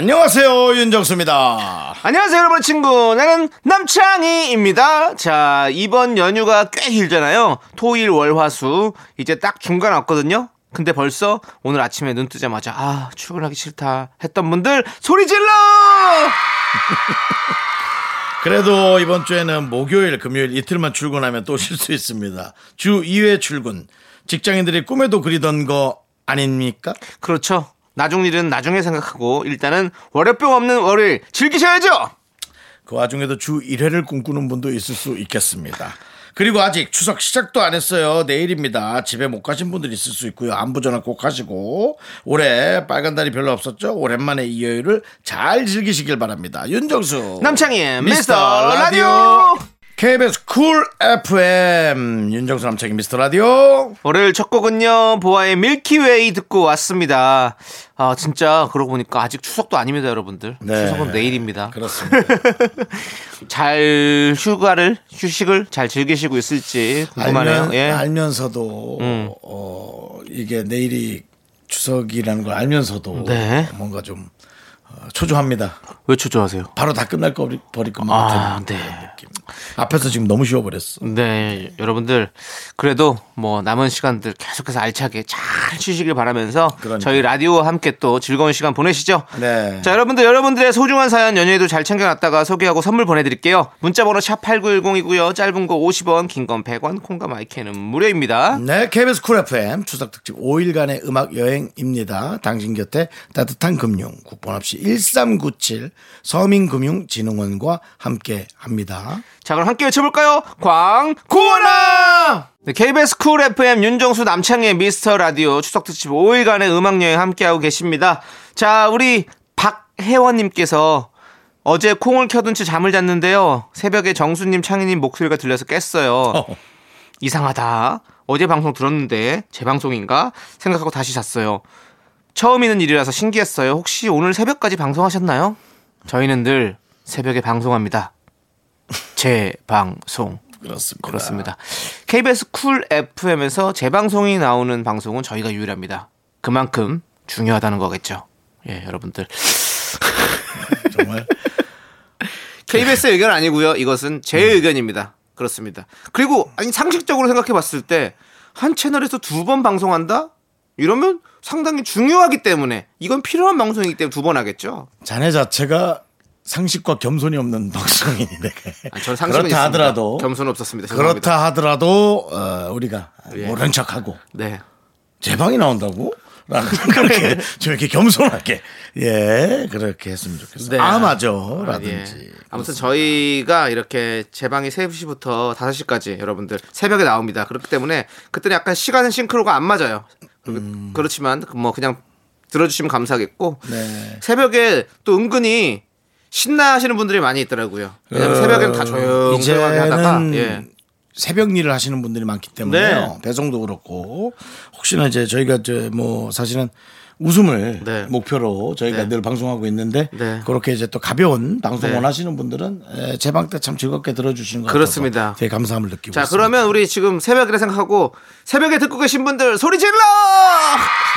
안녕하세요 윤정수입니다. 안녕하세요, 여러분 친구. 나는 남창희입니다. 자, 이번 연휴가 꽤 길잖아요. 토일, 월, 화, 수. 이제 딱 중간 왔거든요. 근데 벌써 오늘 아침에 눈 뜨자마자 아, 출근하기 싫다 했던 분들 소리 질러! 그래도 이번 주에는 목요일, 금요일 이틀만 출근하면 또 쉴 수 있습니다. 주 2회 출근. 직장인들이 꿈에도 그리던 거 아닙니까? 그렇죠. 나중 일은 나중에 생각하고 일단은 월요병 없는 월요일 즐기셔야죠. 그 와중에도 주 1회를 꿈꾸는 분도 있을 수 있겠습니다. 그리고 아직 추석 시작도 안 했어요. 내일입니다. 집에 못 가신 분들 있을 수 있고요. 안부 전화 꼭 하시고 올해 빨간 달이 별로 없었죠. 오랜만에 이 여유를 잘 즐기시길 바랍니다. 윤정수 남창희의 미스터 미스터 라디오. KBS 쿨 FM 윤정수 남창희 미스터 라디오 월요일 첫 곡은요 보아의 Milky Way 듣고 왔습니다. 아 진짜 그러고 보니까 아직 추석도 아닙니다, 여러분들. 네. 추석은 내일입니다. 그렇습니다. 잘 휴가를 휴식을 잘 즐기시고 있을지 궁금하네요. 알면, 예. 음. 알면서도 어, 이게 내일이 추석이라는 걸 알면서도 네. 뭔가 좀 어, 초조합니다. 왜 초조하세요? 바로 다 끝날 거 버릴 것만 아, 같은 네. 느낌. 앞에서 지금 너무 쉬워버렸어. 네, 여러분들 그래도 뭐 남은 시간들 계속해서 알차게 잘 쉬시길 바라면서 그러니까요. 저희 라디오와 함께 또 즐거운 시간 보내시죠. 네. 자, 여러분들 여러분들의 소중한 사연 연휴에도 잘 챙겨놨다가 소개하고 선물 보내드릴게요. 문자번호 샵 #8910이고요. 짧은 거 50원, 긴 건 100원, 콩과 my K는 무료입니다. 네, KBS 쿨 FM 추석 특집 5일간의 음악 여행입니다. 당신 곁에 따뜻한 금융 국번 없이 1397 서민금융진흥원과 함께 합니다. 자, 그럼 함께 외쳐볼까요? 광고나! 네, KBS 쿨 FM 윤정수 남창희의 미스터 라디오 추석 특집 5일간의 음악 여행 함께하고 계십니다. 자, 우리 박혜원님께서 어제 콩을 켜둔 채 잠을 잤는데요. 새벽에 정수님, 창희님 목소리가 들려서 깼어요. 이상하다. 어제 방송 들었는데 제 방송인가 생각하고 다시 잤어요. 처음 있는 일이라서 신기했어요. 혹시 오늘 새벽까지 방송하셨나요? 저희는 늘 새벽에 방송합니다. 제 방송. 그렇습니다. 그렇습니다. KBS 쿨 FM에서 재방송이 나오는 방송은 저희가 유일합니다. 그만큼 중요하다는 거겠죠. 예, 여러분들. 정말 KBS의 의견 아니고요. 이것은 제 의견입니다. 그렇습니다. 그리고 아니 상식적으로 생각해 봤을 때 한 채널에서 두 번 방송한다? 이러면 상당히 중요하기 때문에 이건 필요한 방송이기 때문에 두 번 하겠죠. 자네 자체가 상식과 겸손이 없는 방송인데 아, 저는 상식은 그렇다 있습니다. 하더라도 겸손 없었습니다. 죄송합니다. 그렇다 하더라도 어, 우리가 예. 모른 척하고 네. 제 방이 나온다고? 라는 그렇게 좀 이렇게 겸손하게 예 그렇게 했으면 좋겠어요. 네. 아 맞아 아, 라든지 예. 아무튼 저희가 이렇게 제 방이 3시부터 5시까지 여러분들 새벽에 나옵니다. 그렇기 때문에 그때는 약간 시간 싱크로가 안 맞아요. 음. 그렇지만 뭐 그냥 들어주시면 감사하겠고 네. 새벽에 또 은근히 신나하시는 분들이 많이 있더라고요. 왜냐면 새벽에는 다 조용조용하게 하다가 어, 예. 새벽 일을 하시는 분들이 많기 때문에요. 네. 배송도 그렇고 혹시나 이제 저희가 이제 뭐 사실은 웃음을 네. 목표로 저희가 네. 늘 방송하고 있는데 네. 그렇게 이제 또 가벼운 방송 네. 원하시는 분들은 제방 때 참 즐겁게 들어주시는 것 그렇습니다. 되게 감사함을 느끼고 자 있습니다. 그러면 우리 지금 새벽이라 생각하고 새벽에 듣고 계신 분들 소리 질러!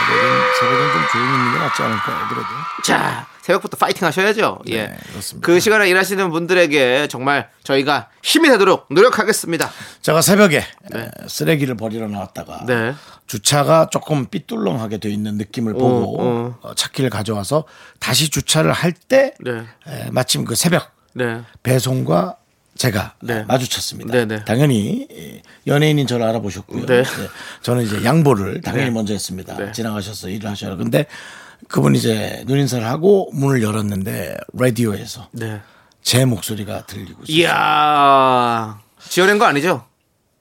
새벽은, 새벽은 좀 조용히 있는 게 낫지 않을까요? 그래도 자, 새벽부터 파이팅 하셔야죠. 예. 네, 그렇습니다. 그 시간에 일하시는 분들에게 정말 저희가 힘이 되도록 노력하겠습니다. 제가 새벽에 에, 쓰레기를 버리러 나왔다가 네. 주차가 조금 삐뚤렁하게 돼 있는 느낌을 보고 어. 어, 차키를 가져와서 다시 주차를 할때 네. 마침 그 새벽 네. 배송과 제가 네. 마주쳤습니다. 네, 네. 당연히 예, 연예인인 저를 알아보셨고요. 네. 저는 이제 양보를 당연히 네. 먼저 했습니다. 네. 지나가셔서 일을 하셔라. 근데 그분 이제 눈인사를 하고 문을 열었는데 라디오에서 네. 제 목소리가 들리고 있어요. 이야. 지어낸 거 아니죠?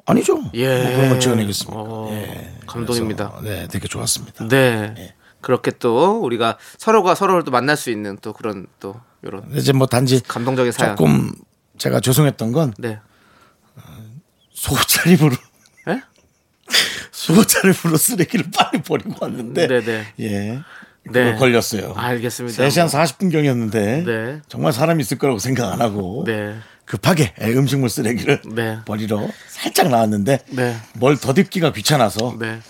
아니죠. 예. 뭐 그런 걸 찍어내겠습니까. 어, 예. 감동입니다. 그래서, 네, 되게 좋았습니다. 네. 그렇게 또 우리가 서로가 서로를 또 만날 수 있는 또 그런 또 이런 이제 뭐 단지 감동적인 사연. 조금 제가 죄송했던 건 네. 소차림으로 예? 소차림으로 쓰레기를 빨리 버리고 왔는데 네네. 예. 네. 걸렸어요. 알겠습니다. 3시 한 40분경이었는데 네. 정말 사람이 있을 거라고 생각 안 하고 네. 급하게 음식물 쓰레기를 네. 버리러 살짝 나왔는데 네. 뭘 더듬기가 귀찮아서 네.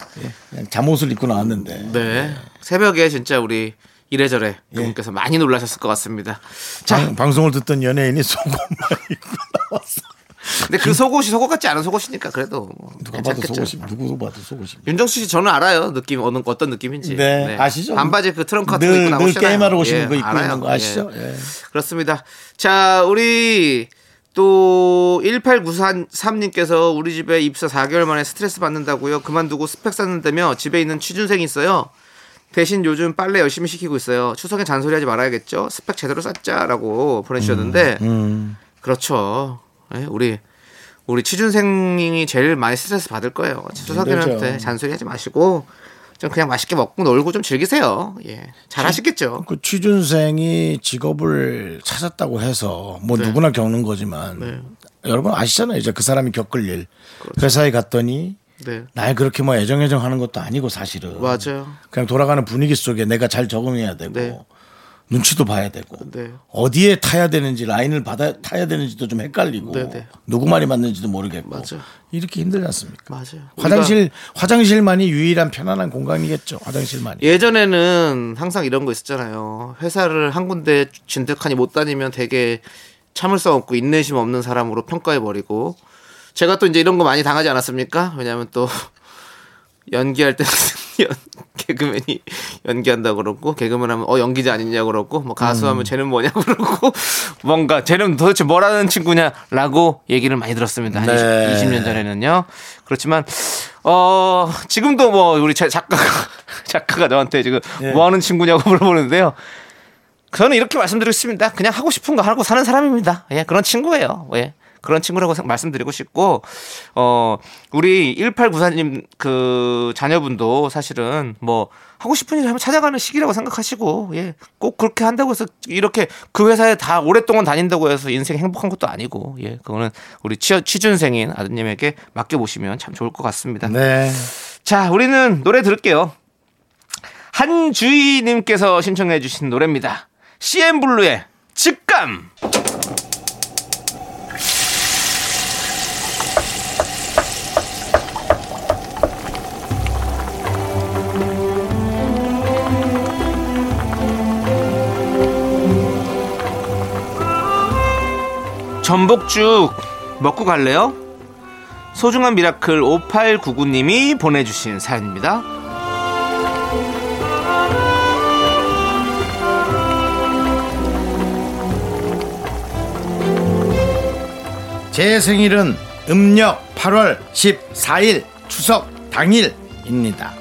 예, 잠옷을 입고 나왔는데 네. 새벽에 진짜 우리 이래저래 예. 그분께서 많이 놀라셨을 것 같습니다. 방, 방송을 듣던 연예인이 속옷만 입고 나왔어. 근데 그 속옷이 속옷 같지 않은 속옷이니까 그래도 뭐 누가 봐도 괜찮겠죠. 속옷이 누구 봐도 속옷이. 윤정수 씨 저는 알아요. 느낌 어느 어떤 느낌인지. 네, 아시죠? 반바지 그 트렁크 같은 거 늘, 입고 늘 나오시잖아요. 게임하러 오시는 예, 거 입고 알아요. 있는 거 아시죠? 예. 예. 그렇습니다. 자, 우리 또 1893님께서 우리 집에 입사 4개월 만에 스트레스 받는다고요. 그만두고 스펙 쌓는다며 집에 있는 취준생이 있어요. 대신 요즘 빨래 열심히 시키고 있어요. 추석에 잔소리하지 말아야겠죠. 스펙 제대로 쌓자라고 보내주셨는데 음. 그렇죠. 예, 우리 우리 취준생이 제일 많이 스트레스 받을 거예요. 때 잔소리하지 마시고 좀 그냥 맛있게 먹고 놀고 좀 즐기세요. 예, 잘하시겠죠. 그 취준생이 직업을 찾았다고 해서 뭐 네. 누구나 겪는 거지만 여러분 아시잖아요. 이제 그 사람이 겪을 일. 회사에 갔더니 네, 날 그렇게 뭐 애정애정 하는 것도 아니고 사실은. 맞아요. 그냥 돌아가는 분위기 속에 내가 잘 적응해야 되고 네. 눈치도 봐야 되고 네. 어디에 타야 되는지 라인을 받아 타야 되는지도 좀 헷갈리고 네, 네. 누구 말이 맞는지도 모르겠고 맞아요. 이렇게 힘들지 않습니까? 맞아요. 화장실 화장실만이 유일한 편안한 공간이겠죠. 화장실만이. 예전에는 항상 이런 거 있었잖아요. 회사를 한 군데 진득하니 못 다니면 되게 참을성 없고 인내심 없는 사람으로 평가해 버리고 제가 또 이제 이런 거 많이 당하지 않았습니까? 왜냐하면 또 연기할 때 연, 개그맨이 연기한다 그러고 개그맨 하면 어 연기자 아니냐 그러고 뭐 가수 하면 쟤는 뭐냐 그러고 뭔가 쟤는 도대체 뭐라는 친구냐라고 얘기를 많이 들었습니다. 한 네. 20, 20년 전에는요. 그렇지만 어 지금도 뭐 우리 자- 작가가 작가가 저한테 지금 예. 뭐 하는 친구냐고 물어보는데요. 저는 이렇게 말씀드리겠습니다. 그냥 하고 싶은 거 하고 사는 사람입니다. 예, 그런 친구예요. 예. 그런 친구라고 생- 말씀드리고 싶고, 어, 우리 1894님 그 자녀분도 사실은 뭐 하고 싶은 일 하면 찾아가는 시기라고 생각하시고, 예. 꼭 그렇게 한다고 해서 이렇게 그 회사에 다 오랫동안 다닌다고 해서 인생 행복한 것도 아니고, 예. 그거는 우리 취, 취준생인 아드님에게 맡겨 보시면 참 좋을 것 같습니다. 네. 자, 우리는 노래 들을게요. 한주희님께서 신청해 주신 노래입니다. CN블루의 직감! 전복죽 먹고 갈래요? 소중한 미라클 5899님이 보내주신 사연입니다. 제 생일은 음력 8월 14일 추석 당일입니다.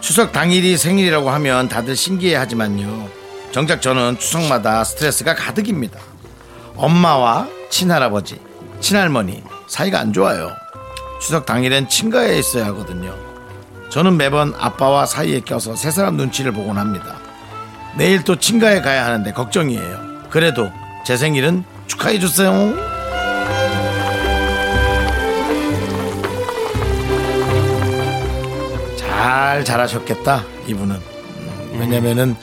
추석 당일이 생일이라고 하면 다들 신기해 하지만요. 정작 저는 추석마다 스트레스가 가득입니다. 엄마와 친할아버지, 친할머니 사이가 안 좋아요. 추석 당일엔 친가에 있어야 하거든요. 저는 매번 아빠와 사이에 껴서 세 사람 눈치를 보곤 합니다. 내일 또 친가에 가야 하는데 걱정이에요. 그래도 제 생일은 축하해 주세요. 잘 자라셨겠다 이분은 음, 왜냐면은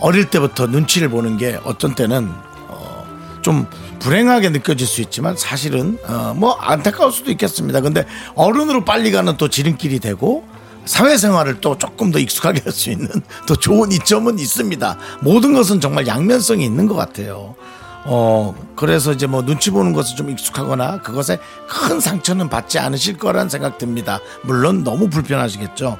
어릴 때부터 눈치를 보는 게 어떤 때는 어, 좀 불행하게 느껴질 수 있지만 사실은 어, 뭐 안타까울 수도 있겠습니다 근데 어른으로 빨리 가는 또 지름길이 되고 사회생활을 또 조금 더 익숙하게 할 수 있는 또 좋은 이점은 있습니다 모든 것은 정말 양면성이 있는 것 같아요 어, 그래서 이제 뭐 눈치 보는 것을 좀 익숙하거나 그것에 큰 상처는 받지 않으실 거란 생각 듭니다. 물론 너무 불편하시겠죠.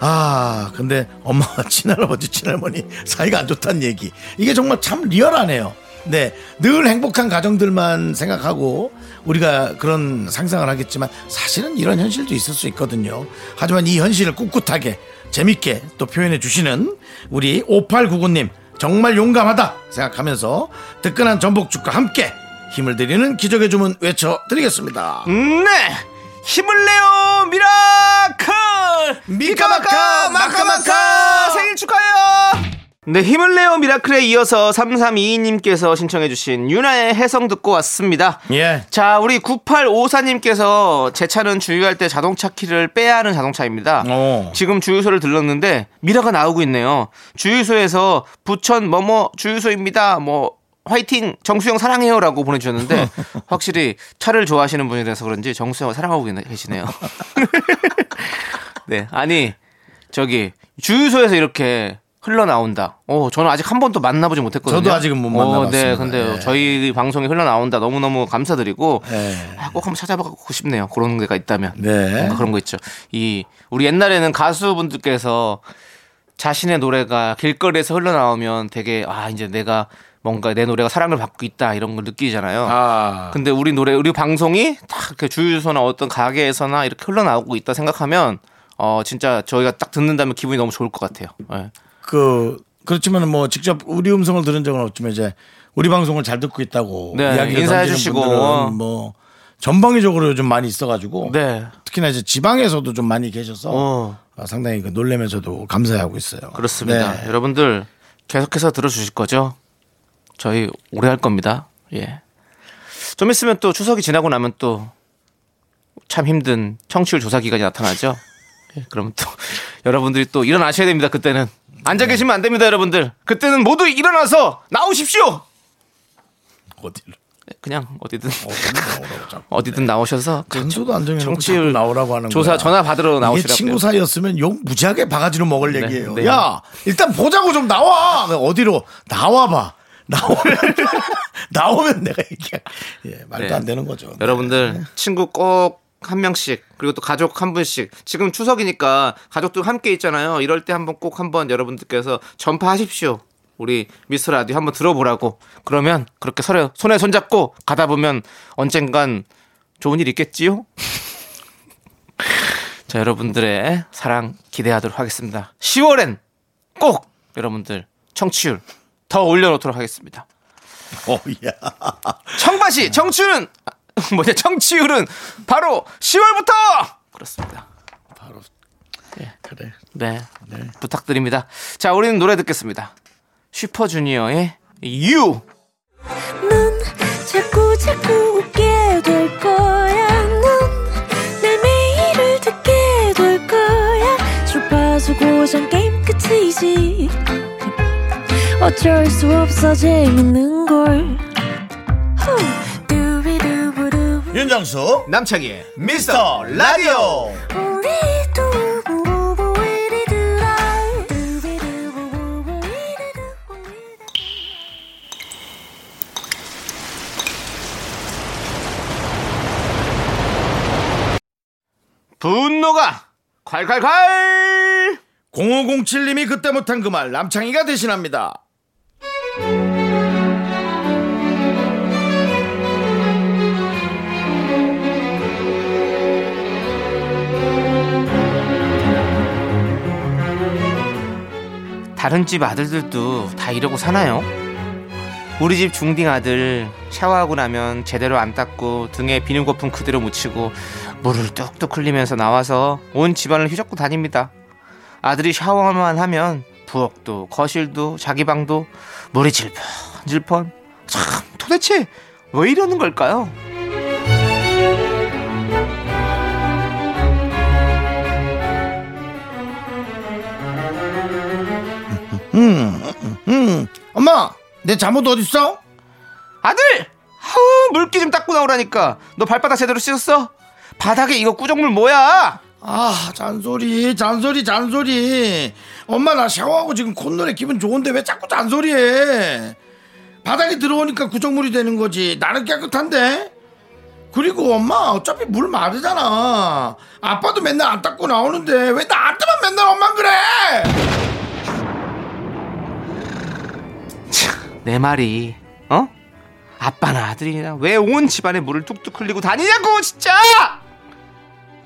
아, 근데 엄마와 친할아버지, 친할머니 사이가 안 좋다는 얘기. 이게 정말 참 리얼하네요. 네. 늘 행복한 가정들만 생각하고 우리가 그런 상상을 하겠지만 사실은 이런 현실도 있을 수 있거든요. 하지만 이 현실을 꿋꿋하게 재밌게 또 표현해 주시는 우리 5899님 정말 용감하다 생각하면서 뜨끈한 전복죽과 함께 힘을 드리는 기적의 주문 외쳐드리겠습니다. 네! 힘을 내요 미라클! 미카마카, 마카마카! 생일 축하해요! 네, 힘을 내요 미라클에 이어서 3322님께서 신청해주신 윤하의 혜성 듣고 왔습니다. 예. 자, 우리 9854님께서 제 차는 주유할 때 자동차 키를 빼야 하는 자동차입니다. 어. 지금 주유소를 들렀는데 미라가 나오고 있네요. 주유소에서 부천 뭐뭐 주유소입니다. 뭐 화이팅 정수영 사랑해요라고 보내주셨는데 확실히 차를 좋아하시는 분이라서 그런지 정수영 사랑하고 계시네요. 네, 아니 저기 주유소에서 이렇게 흘러나온다. 어, 저는 아직 한 번도 만나보지 못했거든요. 저도 아직은 못 어, 만나봤습니다. 네, 근데 예. 저희 방송에 흘러나온다. 너무너무 감사드리고 예. 아, 꼭 한번 찾아보고 싶네요. 그런 데가 있다면. 네. 뭔가 그런 거 있죠. 이 우리 옛날에는 가수분들께서 자신의 노래가 길거리에서 흘러나오면 되게 아 이제 내가 뭔가 내 노래가 사랑을 받고 있다 이런 걸 느끼잖아요. 아. 근데 우리 노래 우리 방송이 딱 주유소나 어떤 가게에서나 이렇게 흘러나오고 있다 생각하면 어 진짜 저희가 딱 듣는다면 기분이 너무 좋을 것 같아요. 예. 그 그렇지만 뭐 직접 우리 음성을 들은 적은 없지만 이제 우리 방송을 잘 듣고 있다고 네, 이야기를 인사해 주시고. 뭐 전방위적으로 요즘 많이 있어가지고 네. 특히나 이제 지방에서도 좀 많이 계셔서 어. 아, 상당히 그 놀래면서도 감사하고 있어요. 그렇습니다. 네. 여러분들 계속해서 들어주실 거죠? 저희 오래 할 겁니다. 예. 좀 있으면 또 추석이 지나고 나면 또 참 힘든 청취율 조사 기간이 나타나죠. 예, 그럼 또 여러분들이 또 일어나셔야 됩니다. 그때는 앉아 계시면 안 됩니다, 여러분들. 그때는 모두 일어나서 나오십시오. 어디로 그냥 어디든 자꾸. 어디든 나오셔서 장소도 안 정해놓고 청취율 자꾸 나오라고 하는 조사 거야. 전화 받으러 이게 나오시라고요. 친구 사이였으면 욕 무지하게 바가지로 먹을 네, 얘기예요. 네. 야 일단 보자고 좀 나와. 어디로 나와봐. 나오면 나오면 내가 얘기해. 예, 말도 네. 안 되는 거죠. 네. 여러분들 친구 꼭 한 명씩 그리고 또 가족 한 분씩 지금 추석이니까 가족들 함께 있잖아요. 이럴 때 한번 꼭 한번 여러분들께서 전파하십시오. 우리 미스터 라디오 한번 들어보라고. 그러면 그렇게 서로 손에 손잡고 가다 보면 언젠간 좋은 일 있겠지요? 자, 여러분들의 사랑 기대하도록 하겠습니다. 10월엔 꼭 여러분들 청취율 더 올려놓도록 하겠습니다. 어, 야. 청바시 청취율은 아, 뭐냐 청취율은 바로 10월부터 그렇습니다. 바로 그래. 네, 부탁드립니다. 자, 우리는 노래 듣겠습니다. 슈퍼주니어의 You. 넌 자꾸 자꾸 웃게 될 거야. 넌내 매일을 듣게 될 거야. 주파수 고정 게임 끝이지. 어쩔 수 없어 재밌는 걸. 윤정수 남창희의 미스터 라디오. 분노가 콸콸콸! 0507님이 그때 못한 그 말 남창희가 대신합니다. 다른 집 아들들도 다 이러고 사나요? 우리 집 중딩 아들 샤워하고 나면 제대로 안 닦고 등에 비누 거품 그대로 묻히고 물을 뚝뚝 흘리면서 나와서 온 집안을 휘젓고 다닙니다. 아들이 샤워만 하면 부엌도 거실도 자기 방도 물이 질펀질펀 참 도대체 왜 이러는 걸까요? 음, 엄마, 내 잠옷 어디 있어? 아들! 아우, 물기 좀 닦고 나오라니까. 너 발바닥 제대로 씻었어? 바닥에 이거 꾸정물 뭐야? 아, 잔소리, 잔소리, 잔소리. 엄마 나 샤워하고 지금 콧노래 기분 좋은데 왜 자꾸 잔소리해? 바닥에 들어오니까 구정물이 되는 거지. 나는 깨끗한데. 그리고 엄마 어차피 물 마르잖아. 아빠도 맨날 안 닦고 나오는데 왜 나한테만 맨날 엄마 그래? 내 말이, 어? 아빠나 아들이나 왜 온 집안에 물을 뚝뚝 흘리고 다니냐고, 진짜!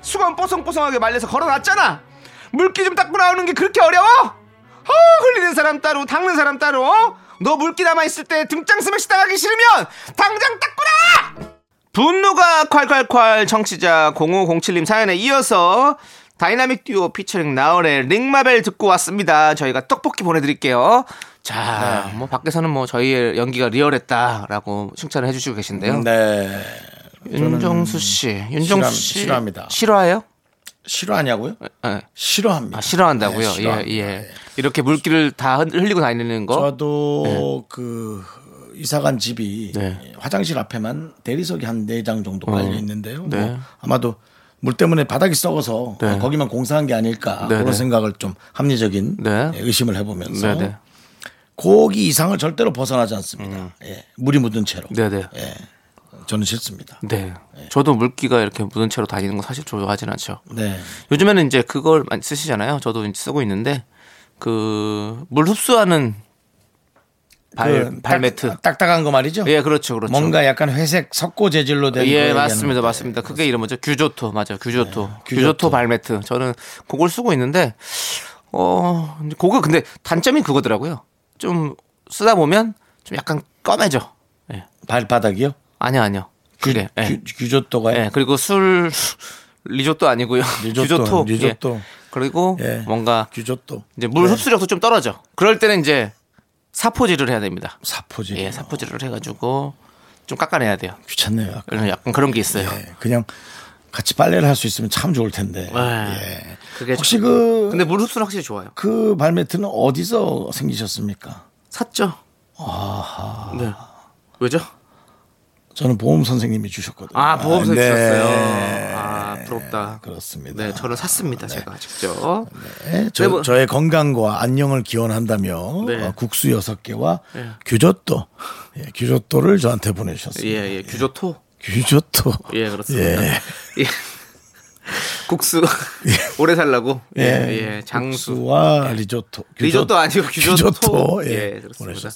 수건 뽀송뽀송하게 말려서 걸어놨잖아! 물기 좀 닦고 나오는 게 그렇게 어려워? 어, 흘리는 사람 따로, 닦는 사람 따로, 어? 너 물기 남아있을 때 등짝 스매시 당하기 싫으면 당장 닦고 나와! 분노가 콸콸콸 청취자 0507님 사연에 이어서 다이나믹 듀오 피처링 나얼의 Ring My Bell 듣고 왔습니다. 저희가 떡볶이 보내드릴게요. 자, 뭐 밖에서는 뭐 저희의 연기가 리얼했다라고 칭찬을 해주시고 계신데요. 네. 윤정수 씨, 윤정수 씨 싫어 합니다. 싫어해요? 싫어하냐고요? 네. 싫어합니다. 아, 싫어한다고요? 네, 예. 예. 이렇게 물기를 다 흘- 흘리고 다니는 거. 저도 그 이사간 집이 네. 화장실 앞에만 대리석이 한 네 장 정도 깔려 있는데요. 뭐 네. 아마도 물 때문에 바닥이 썩어서 네. 아, 거기만 공사한 게 아닐까 네, 그런 네. 생각을 좀 합리적인 네. 예, 의심을 해보면서 네, 네. 고기 이상을 절대로 벗어나지 않습니다. 예, 물이 묻은 채로. 음. 네, 네. 예, 저는 싫습니다. 네. 저도 물기가 이렇게 묻은 채로 다니는 거 사실 좋아하진 않죠. 네. 요즘에는 이제 그걸 많이 쓰시잖아요. 저도 이제 쓰고 있는데 그 물 흡수하는 발, 그 발 매트. 딱, 딱딱한 거 말이죠. 예, 그렇죠, 그렇죠. 뭔가 약간 회색 석고 재질로 된 예, 거 맞습니다, 맞습니다. 그게 이름 뭐죠? 규조토, 맞아요. 규조토. 규조토. 규조토. 발 매트. 저는 그걸 쓰고 있는데, 어, 그거 근데 단점이 그거더라고요. 좀 쓰다 보면 좀 약간 검해져. 예. 발바닥이요? 아니요, 아니요. 규, 그래. 예. 규, 규조토가요? 예, 그리고 술 리조또 아니고요. 리조또, 규조토. 리조또. 예. 그리고 예. 뭔가 규조토. 이제 물 네. 흡수력도 좀 떨어져. 그럴 때는 이제 사포질을 해야 됩니다. 사포질. 예, 사포질을 해가지고 좀 깎아내야 돼요. 귀찮네요. 약간. 그래서 약간 그런 게 있어요. 예, 그냥 같이 빨래를 할 수 있으면 참 좋을 텐데. 네. 예. 혹시 좀- 그, 근데 물 흡수는 확실히 좋아요. 그 발매트는 어디서 생기셨습니까? 샀죠. 네. 왜죠? 저는 보험 선생님이 주셨거든요. 아, 보험사 네. 주셨어요. 아, 부럽다. 그렇습니다. 네, 저는 샀습니다. 제가 직접. 네, 저, 네, 뭐- 저의 건강과 안녕을 기원한다며 네. 어, 국수 여섯 개와 규조토, 예, 규조토를 저한테 보내주셨습니다. 예, 예. 규조토. 규조토. 예, 그렇습니다. 예. 예. 국수 오래 살라고. 예, 예. 장수. 국수와 리조토. 규조- 리조또 아니고 규조토. 규조토. 예, 예, 그렇습니다.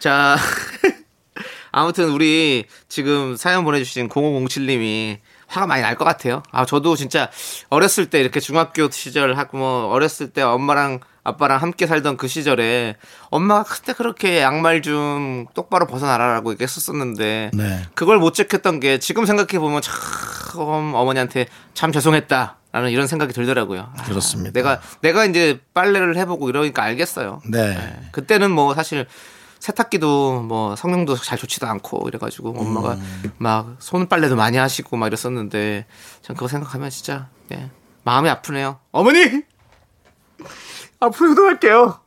자, 아무튼 우리 지금 사연 보내주신 0507님이 화가 많이 날 것 같아요. 아, 저도 진짜 어렸을 때 이렇게 중학교 시절 하고 뭐 어렸을 때 엄마랑 아빠랑 함께 살던 그 시절에 엄마가 그때 그렇게 양말 좀 똑바로 벗어나라라고 얘기했었었는데 네. 그걸 못 지켰던 게 지금 생각해 보면 참 어머니한테 참 죄송했다. 라는 이런 생각이 들더라고요. 아, 그렇습니다. 내가 내가 이제 빨래를 해보고 이러니까 알겠어요. 네. 그때는 뭐 사실 세탁기도 뭐 성능도 잘 좋지도 않고 이래가지고 엄마가 막 손빨래도 많이 하시고 막 이랬었는데 전 그거 생각하면 진짜 예, 마음이 아프네요. 어머니 앞으로 효도할게요.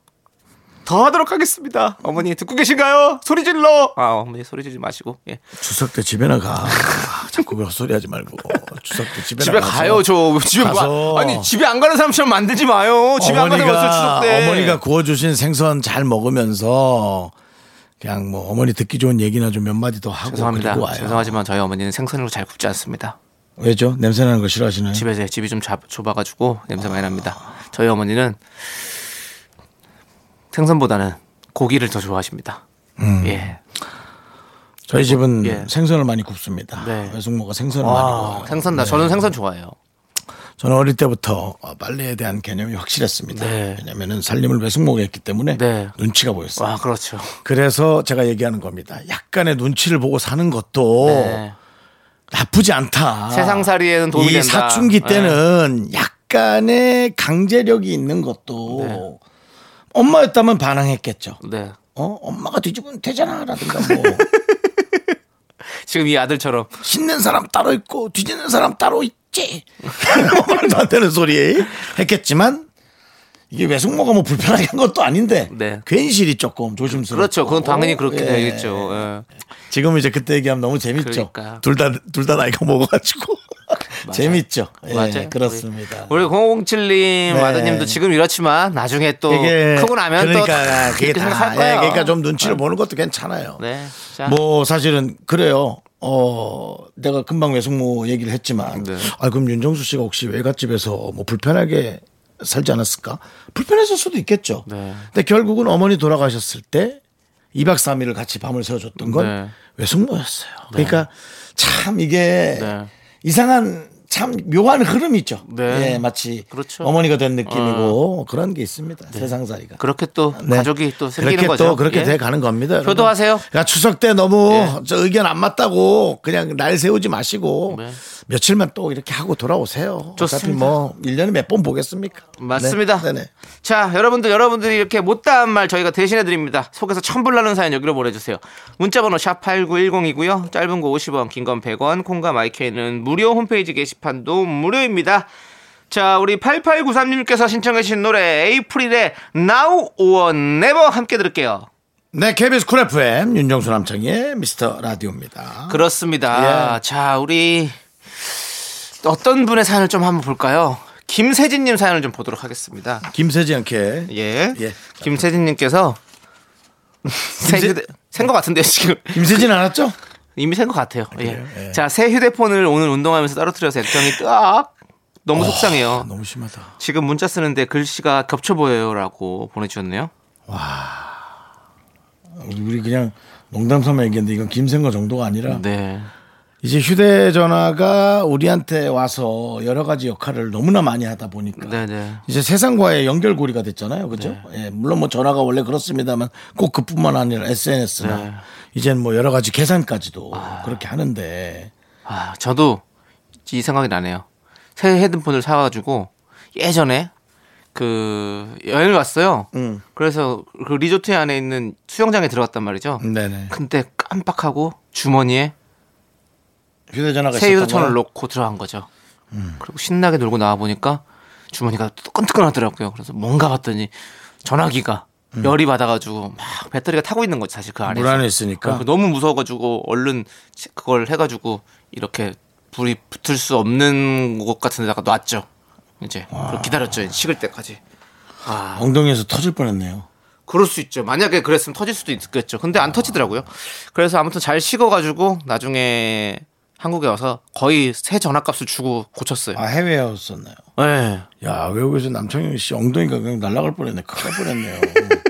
더 하도록 하겠습니다. 어머니 듣고 계신가요? 소리 질러. 아 어머니 소리 지르지 마시고 예. 추석 때 집에 나 가. 아, 자꾸 그 헛소리 하지 말고. 추석 때 집에 가서 가요 저 집에 가서 뭐, 아니 집에 안 가는 사람처럼 만들지 마요. 집에 안 가는 거어요 추석 때. 어머니가 구워주신 생선 잘 먹으면서 그냥 뭐 어머니 듣기 좋은 얘기나 좀 몇 마디 더 하고 죄송합니다. 그리고 와요. 죄송하지만 저희 어머니는 생선으로 잘 굽지 않습니다. 왜죠? 냄새 나는 거 싫어하시나요? 집에 제 집이 좀 잡- 좁아가지고 냄새 많이 납니다. 저희 어머니는 생선보다는 고기를 더 좋아하십니다. 음. 예. 저희 집은 예. 생선을 많이 굽습니다. 네. 외숙모가 생선을 많이 와, 구워요. 생선 나 저는 생선 좋아해요. 저는 어릴 때부터 빨래에 대한 개념이 확실했습니다. 네. 왜냐하면 살림을 외숙모가 했기 때문에 네. 눈치가 보였어요. 와 그렇죠. 그래서 제가 얘기하는 겁니다. 약간의 눈치를 보고 사는 것도 네. 나쁘지 않다. 세상살이에는 도움이 이 된다. 사춘기 네. 때는 약간의 강제력이 있는 것도 네. 엄마였다면 반항했겠죠. 네. 어 엄마가 뒤집으면 되잖아라든가 뭐 지금 이 아들처럼 씻는 사람 따로 있고 뒤지는 사람 따로 있지. 말도 안 되는 소리 했겠지만 이게 외숙모가 뭐 불편하게 한 것도 아닌데 네. 괜시리 조금 조심스럽고 그렇죠. 그건 당연히 그렇게 예. 되겠죠. 예. 지금 이제 그때 얘기하면 너무 재밌죠. 그러니까. 둘다 둘 다 나이가 먹어가지고 재밌죠. 예, 맞아요. 그렇습니다. 우리 007님 네. 아드님도 지금 이렇지만 나중에 또 크고 나면 그러니까 또 그게 다 예, 거예요. 그러니까 좀 눈치를 보는 것도 괜찮아요. 네. 자. 뭐 사실은 그래요. 어 내가 금방 외숙모 얘기를 했지만 네. 아 그럼 윤정수 씨가 혹시 외갓집에서 뭐 불편하게 살지 않았을까? 불편했을 수도 있겠죠. 네. 근데 결국은 어머니 돌아가셨을 때 2박 3일을 같이 밤을 새워줬던 건 네. 외숙모였어요. 그러니까 참 이게 네. 이상한 참 묘한 흐름이 있죠. 네. 예, 마치 그렇죠. 어머니가 된 느낌이고 그런 게 있습니다. 세상살이가. 그렇게 또 네. 가족이 또 생기는 그렇게 거죠. 또 그렇게 예. 돼 가는 겁니다. 효도하세요. 그러니까 추석 때 너무 예. 저 의견 안 맞다고 그냥 날 세우지 마시고 네. 며칠만 또 이렇게 하고 돌아오세요. 어차피 좋습니다. 뭐 1년에 몇 번 보겠습니까? 맞습니다. 네. 네네. 자, 여러분들, 여러분들이 이렇게 못다한 말 저희가 대신해 드립니다. 속에서 천불 나는 사연 여기로 보내주세요. 문자번호 샵8910이고요. 짧은 거 50원, 긴 건 100원, 콩과 my K는 무료 홈페이지 게시판도 무료입니다. 자, 우리 8893님께서 신청해주신 노래 에이프릴의 Now or Never 함께 들을게요. 네, KBS 쿨 FM 윤정수 남창희의 미스터 라디오입니다. 그렇습니다. 예. 자, 우리 어떤 분의 사연을 좀 한번 볼까요? 김세진님 사연을 좀 보도록 하겠습니다. 김세지 않게 예. 예. 김세진님께서 새 휴대 센것 같은데요 지금 김세진 알았죠? 이미 센것 같아요. 예. 예. 자, 새 휴대폰을 오늘 운동하면서 떨어뜨려서 액정이 뜨악 너무 속상해요. 너무 심하다. 지금 문자 쓰는데 글씨가 겹쳐 보여요라고 보내주셨네요. 우리 그냥 농담 삼아 얘기했는데 이건 김생거 정도가 아니라 네. 이제 휴대전화가 우리한테 와서 여러 가지 역할을 너무나 많이 하다 보니까 네네. 이제 세상과의 연결고리가 됐잖아요. 그죠? 예, 물론 뭐 전화가 원래 그렇습니다만 꼭 그뿐만 아니라 SNS나 네. 이젠 뭐 여러 가지 계산까지도 그렇게 하는데 아, 저도 이 생각이 나네요. 새 헤드폰을 사가지고 예전에 그 여행을 갔어요. 음. 그래서 그 리조트 안에 있는 수영장에 들어갔단 말이죠. 네네. 근데 깜빡하고 주머니에 휴대전화가 새 휴대폰을? 놓고 들어간 거죠. 그리고 신나게 놀고 나와 보니까 주머니가 뜨끈뜨끈하더라고요. 그래서 뭔가 봤더니 전화기가 열이 받아가지고 막 배터리가 타고 있는 거지 사실 그 안에. 물 안에 있으니까 너무 무서워가지고 얼른 그걸 해가지고 이렇게 불이 붙을 수 없는 곳 같은 데다가 놨죠. 이제 기다렸죠. 이제 식을 때까지. 아, 엉덩이에서 터질 뻔했네요. 그럴 수 있죠. 만약에 그랬으면 터질 수도 있겠죠. 근데 안 터지더라고요. 그래서 아무튼 잘 식어가지고 나중에 한국에 와서 거의 새 전화값을 주고 고쳤어요. 아 해외였었나요? 네. 야 외국에서 남창희 씨 엉덩이가 그냥 날아갈 뻔했네. 큰일 날 뻔했네요.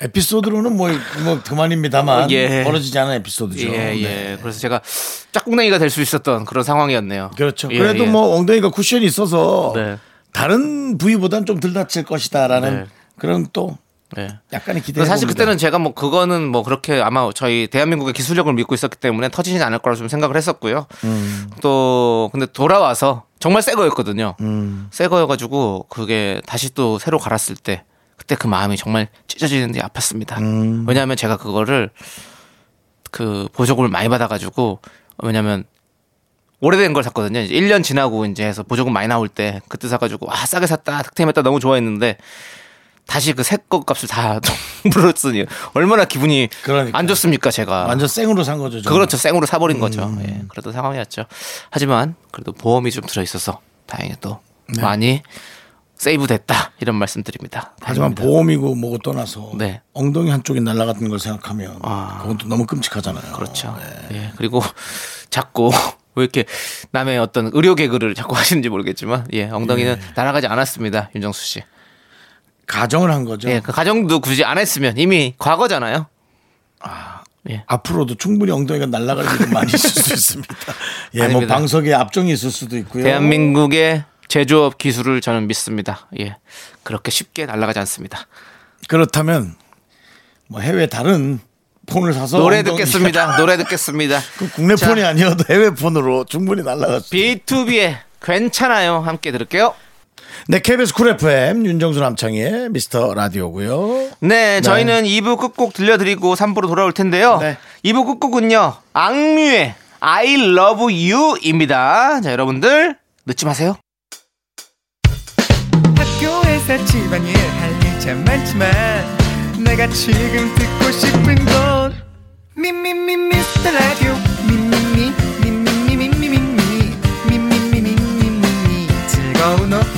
에피소드로는 뭐, 뭐 그만입니다만 예. 벌어지지 않은 에피소드죠. 예, 예. 네. 그래서 제가 짝꿍냉이가 될 수 있었던 그런 상황이었네요. 그렇죠. 예, 그래도 예. 뭐 엉덩이가 쿠션이 있어서 네. 다른 부위보단 좀 덜 다칠 것이다라는 네. 그런 또 네. 약간의 기대. 사실 그때는 제가 뭐 그거는 뭐 그렇게 아마 저희 대한민국의 기술력을 믿고 있었기 때문에 터지진 않을 거라 좀 생각을 했었고요. 음. 또 근데 돌아와서 정말 새 거였거든요. 음. 새 거여가지고 그게 다시 또 새로 갈았을 때 그때 그 마음이 정말 찢어지는데 아팠습니다. 음. 왜냐하면 제가 그거를 그 보조금을 많이 받아가지고 왜냐면 오래된 걸 샀거든요. 이제 1년 지나고 이제 해서 보조금 많이 나올 때 그때 사가지고 아 싸게 샀다 득템했다 너무 좋아했는데 다시 그새거 값을 다 물었으니 얼마나 기분이 그러니까. 안 좋습니까 제가 완전 생으로 산 거죠. 정말. 그렇죠 생으로 사버린 거죠 예, 그래도 상황이었죠 하지만 그래도 보험이 좀 들어 있어서 다행히 또 많이 세이브 됐다 이런 말씀드립니다 하지만 다행입니다. 보험이고 뭐고 떠나서 네. 엉덩이 한쪽이 날아갔던 걸 생각하면 아. 그건 또 너무 끔찍하잖아요. 그렇죠. 예. 그리고 자꾸 왜 이렇게 남의 어떤 의료 개그를 자꾸 하시는지 모르겠지만 예, 엉덩이는 날아가지 않았습니다. 윤정수 씨. 가정을 한 거죠. 예, 그 가정도 굳이 안 했으면 이미 과거잖아요. 예. 앞으로도 충분히 엉덩이가 날아갈 일이 많이 있을 수 있습니다. 예, 뭐 아닙니다. 방석에 압정이 있을 수도 있고요. 대한민국의 제조업 기술을 저는 믿습니다. 예. 그렇게 쉽게 날아가지 않습니다. 그렇다면 뭐 해외 다른 폰을 사서 노래 듣겠습니다. 노래 듣겠습니다. 그 국내 자. 폰이 아니어도 해외 폰으로 충분히 수. B2B의 괜찮아요. 함께 들을게요. 네, KBS 쿨 FM 윤정수 남창의 미스터 라디오고요. 네, 저희는 2부 끝곡 들려드리고 3부로 돌아올 텐데요. 네. 2부 끝곡은요, 악뮤의 I love you입니다. 자, 여러분들, 늦지 마세요. 학교에서 집안일 할일참 많지만 내가 지금 듣고 싶은 건 미미미 미스터 라디오 미미미 미미미 미미미 미미미 미미미 즐거운 오후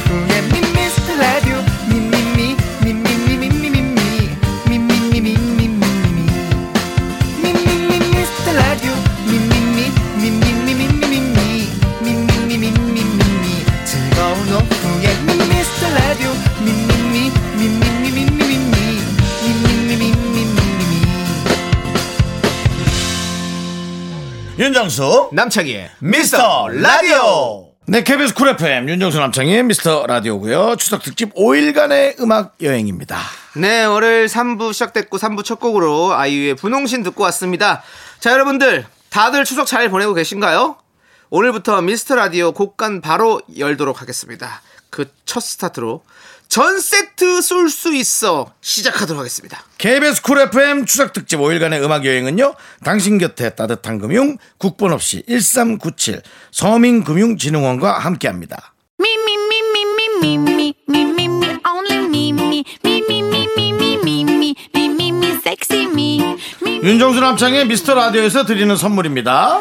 윤정수 남창희의 미스터 라디오. 네, KBS 쿨 FM 윤정수 남창희의 미스터 라디오고요. 추석 특집 5일간의 음악 여행입니다. 네, 월요일 3부 시작됐고 3부 첫 곡으로 아이유의 분홍신 듣고 왔습니다. 자, 여러분들, 다들 추석 잘 보내고 계신가요? 오늘부터 미스터 라디오 곳간 바로 열도록 하겠습니다. 그 첫 스타트로 전 세트 쏠 수 있어 시작하도록 하겠습니다. KBS 쿨 FM 추석 특집 5일간의 음악 여행은요. 당신 곁에 따뜻한 금융 국번 없이 1397 서민금융진흥원과 함께합니다. 윤정수 남창의 미스터 라디오에서 드리는 선물입니다.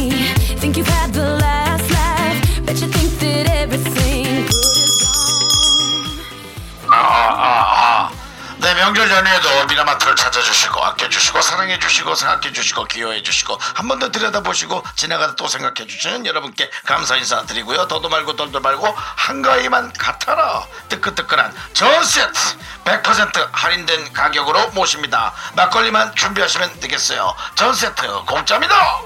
네 명절 연휴에도 미라마트를 찾아주시고 아껴주시고 사랑해주시고 생각해주시고 기여해주시고 한 번 더 들여다보시고 지나가다 또 생각해주시는 여러분께 감사 인사드리고요. 더도 말고 덜도 말고 한가위만 같아라. 뜨끈뜨끈한 전 세트 100% 할인된 가격으로 모십니다. 막걸리만 준비하시면 되겠어요. 전 세트 공짜입니다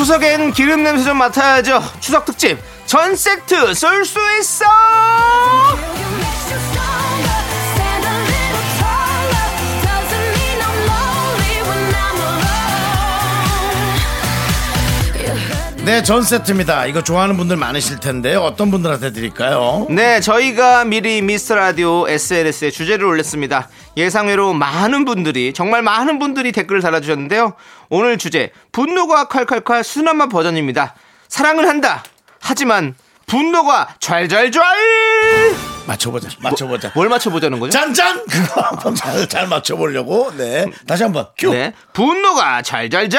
추석엔 기름 냄새 좀 맡아야죠. 추석 특집 전 세트 쏠 수 있어 네 전 세트입니다 이거 좋아하는 분들 많으실 텐데 어떤 분들한테 드릴까요 네, 저희가 미리 미스터 라디오 SNS에 주제를 올렸습니다. 예상외로 많은 분들이, 정말 많은 분들이 댓글을 달아주셨는데요. 오늘 주제, 분노가 칼칼칼 순한맛 버전입니다. 사랑을 한다. 하지만, 분노가 좔좔좔! 맞춰보자 맞춰보자 뭘 맞춰보자는 거죠? 짠짠 그거 한번 잘, 잘 맞춰보려고 네 다시 한번 큐 네. 분노가 좔좔좔!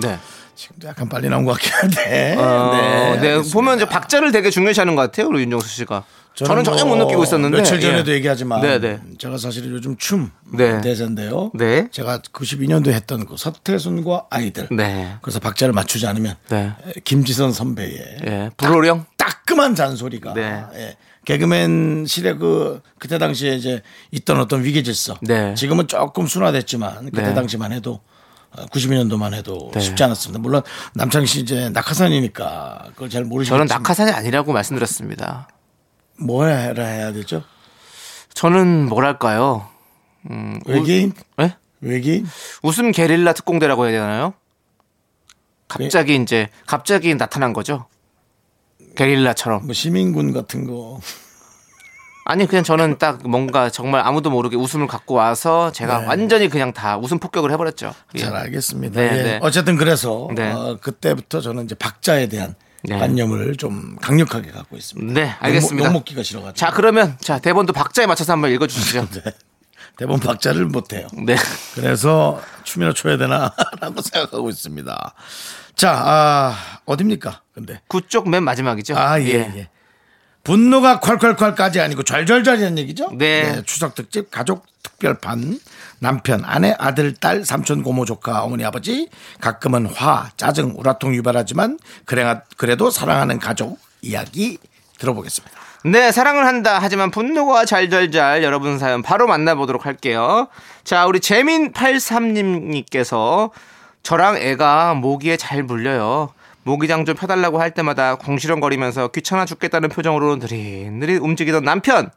네. 지금도 약간 빨리 나온 것 같긴 한데 어, 네, 알겠습니다. 보면 이제 박자를 되게 중요시하는 것 같아요, 우리 윤정수 씨가. 저는, 전혀 못뭐 느끼고 있었는데. 며칠 전에도 예. 얘기하지만 네, 네. 제가 사실은 요즘 춤 네. 대세인데요. 네. 제가 92년도에 했던 그 서태순과 아이들. 네. 그래서 박자를 맞추지 않으면 네. 김지선 선배의 예, 불호령? 따끔한 잔소리가 네. 예. 개그맨실의 그 그때 당시에 이제 있던 어떤 위계 질서. 네. 지금은 조금 순화됐지만 그때 네. 당시만 해도 92년도만 해도 네. 쉽지 않았습니다. 물론 남창 씨 이제 낙하산이니까 그걸 잘 모르시겠지만 저는 낙하산이 아니라고 말씀드렸습니다. 뭐라 해야 되죠? 저는 뭐랄까요? 외계인? 예? 외계인? 웃음 게릴라 특공대라고 해야 되나요? 갑자기 이제 갑자기 나타난 거죠. 게릴라처럼. 뭐 시민군 같은 거. 아니 그냥 저는 딱 뭔가 정말 아무도 모르게 웃음을 갖고 와서 제가 네. 완전히 그냥 다 웃음 폭격을 해버렸죠. 예. 잘 알겠습니다. 네, 예. 네. 어쨌든 그래서 네. 어, 그때부터 저는 이제 박자에 대한 네. 관념을 좀 강력하게 갖고 있습니다. 네, 알겠습니다. 욕, 먹기가 싫어가지고. 자 그러면 자 대본도 박자에 맞춰서 한번 읽어주시죠. 네. 대본 박자를 못해요. 네. 그래서 춤이나 춰야 되나라고 생각하고 있습니다. 자, 아, 어딥니까? 근데 그쪽 맨 마지막이죠. 아, 예, 예. 분노가 콸콸콸까지 아니고 잘잘잘이라는 얘기죠? 네. 추석 특집 가족 특별판 남편, 아내, 아들, 딸, 삼촌, 고모, 조카, 어머니, 아버지 가끔은 화, 짜증, 우라통 유발하지만 그래, 그래도 사랑하는 가족 이야기 들어보겠습니다. 네, 사랑을 한다. 하지만 분노가 잘잘잘 여러분 사연 바로 만나보도록 할게요. 자, 우리 재민83님께서 저랑 애가 모기에 잘 물려요. 모기장 좀 펴달라고 할 때마다 궁시렁거리면서 귀찮아 죽겠다는 표정으로 느릿느릿 움직이던 남편.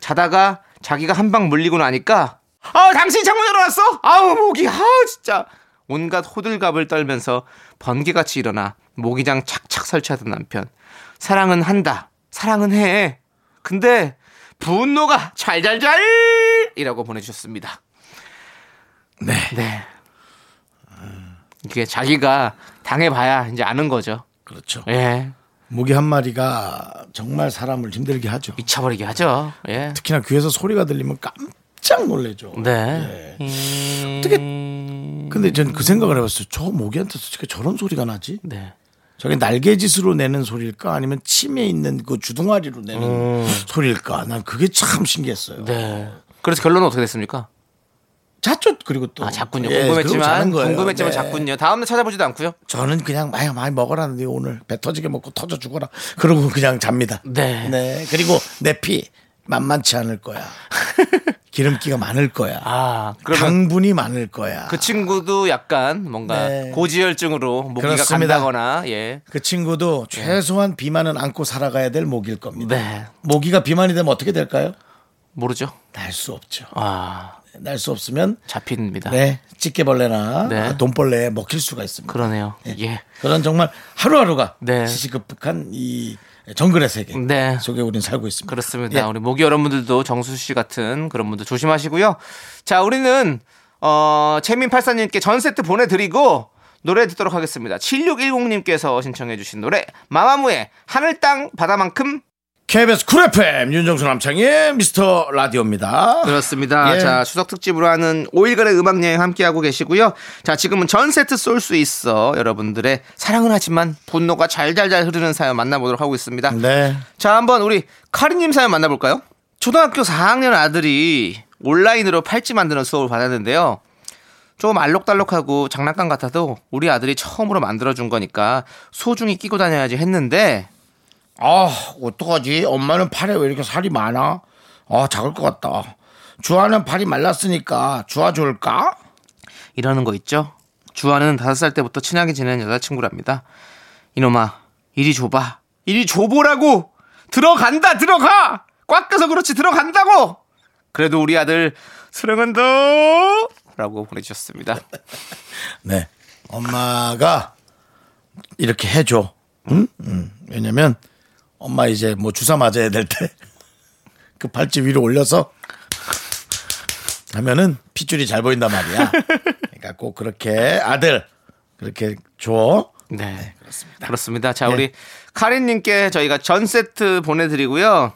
자다가 자기가 한 방 물리고 나니까 아, 당신 창문 열어놨어? 아우, 모기, 아우, 진짜. 온갖 호들갑을 떨면서 번개같이 일어나 모기장 착착 설치하던 남편. 사랑은 한다. 사랑은 해. 근데 분노가 잘잘잘! 이라고 보내주셨습니다. 네. 네. 이게 자기가 당해봐야 이제 아는 거죠. 그렇죠. 예. 모기 한 마리가 정말 사람을 힘들게 하죠. 미쳐버리게 하죠. 예. 특히나 귀에서 소리가 들리면 깜짝 놀래죠. 네. 어떻게- 음... 근데 전 그 생각을 해봤어요. 저 모기한테 어떻게 저런 소리가 나지? 네. 저게 날개짓으로 내는 소리일까? 아니면 침에 있는 그 주둥아리로 내는 소리일까? 난 그게 참 신기했어요. 음. 네. 그래서 결론은 어떻게 됐습니까? 잤죠. 그리고 또 아, 잤군요. 예, 궁금했지만. 궁금했지만 네. 잤군요. 다음 날 찾아보지도 않고요. 저는 그냥 많이 많이 먹어라는데 오늘 배 터지게 먹고 터져 죽어라. 그러고 그냥 잡니다. 네. 네. 그리고 내 피 만만치 않을 거야. 기름기가 많을 거야. 아, 당분이 많을 거야. 그 친구도 약간 뭔가 네. 고지혈증으로 모기가 그렇습니다. 간다거나 예. 그 친구도 최소한 비만은 안고 살아가야 될 모기일 겁니다. 네. 모기가 비만이 되면 어떻게 될까요? 모르죠. 날 수 없죠. 아, 날 수 없으면 잡힙니다. 네 집게벌레나 네. 돈벌레에 먹힐 수가 있습니다. 그러네요. 예. 그런 정말 하루하루가 네. 시시급복한 이 정글의 세계 네. 속에 우리는 살고 있습니다. 그렇습니다. 예. 우리 모기 여러분들도 정수 씨 같은 그런 분들 조심하시고요. 자, 우리는 어, 채민 팔사님께 전 세트 보내드리고 노래 듣도록 하겠습니다. 7610님께서 신청해주신 노래 마마무의 하늘 땅 바다만큼 KBS 쿨 FM 윤정수 남창의 미스터 라디오입니다. 그렇습니다. 예. 자, 추석 특집으로 하는 5일간의 음악 여행 함께 하고 계시고요. 자, 지금은 전 세트 쏠 수 있어. 여러분들의 사랑은 하지만 분노가 잘잘잘 흐르는 사연 만나보도록 하고 있습니다. 네. 자, 한번 우리 카리님 사연 만나볼까요? 초등학교 4학년 아들이 온라인으로 팔찌 만드는 수업을 받았는데요. 조금 알록달록하고 장난감 같아도 우리 아들이 처음으로 만들어준 거니까 소중히 끼고 다녀야지 했는데 아 어떡하지? 엄마는 팔에 왜 이렇게 살이 많아? 아 작을 것 같다. 주아는 팔이 말랐으니까 주아 줄까? 이러는 거 있죠. 주아는 다섯 살 때부터 친하게 지내는 여자친구랍니다. 이놈아, 이리 줘봐. 이리 줘보라고! 들어간다, 들어가! 꽉 껴서 그렇지, 들어간다고! 그래도 우리 아들, 사랑한다! 라고 보내주셨습니다. 네. 엄마가 이렇게 해줘. 응? 응. 왜냐면 엄마 이제 뭐 주사 맞아야 될 때 그 팔찌 위로 올려서 하면은 핏줄이 잘 보인단 말이야. 그러니까 꼭 그렇게 아들 그렇게 줘. 네, 그렇습니다. 그렇습니다. 자, 우리 카린님께 저희가 전 세트 보내드리고요.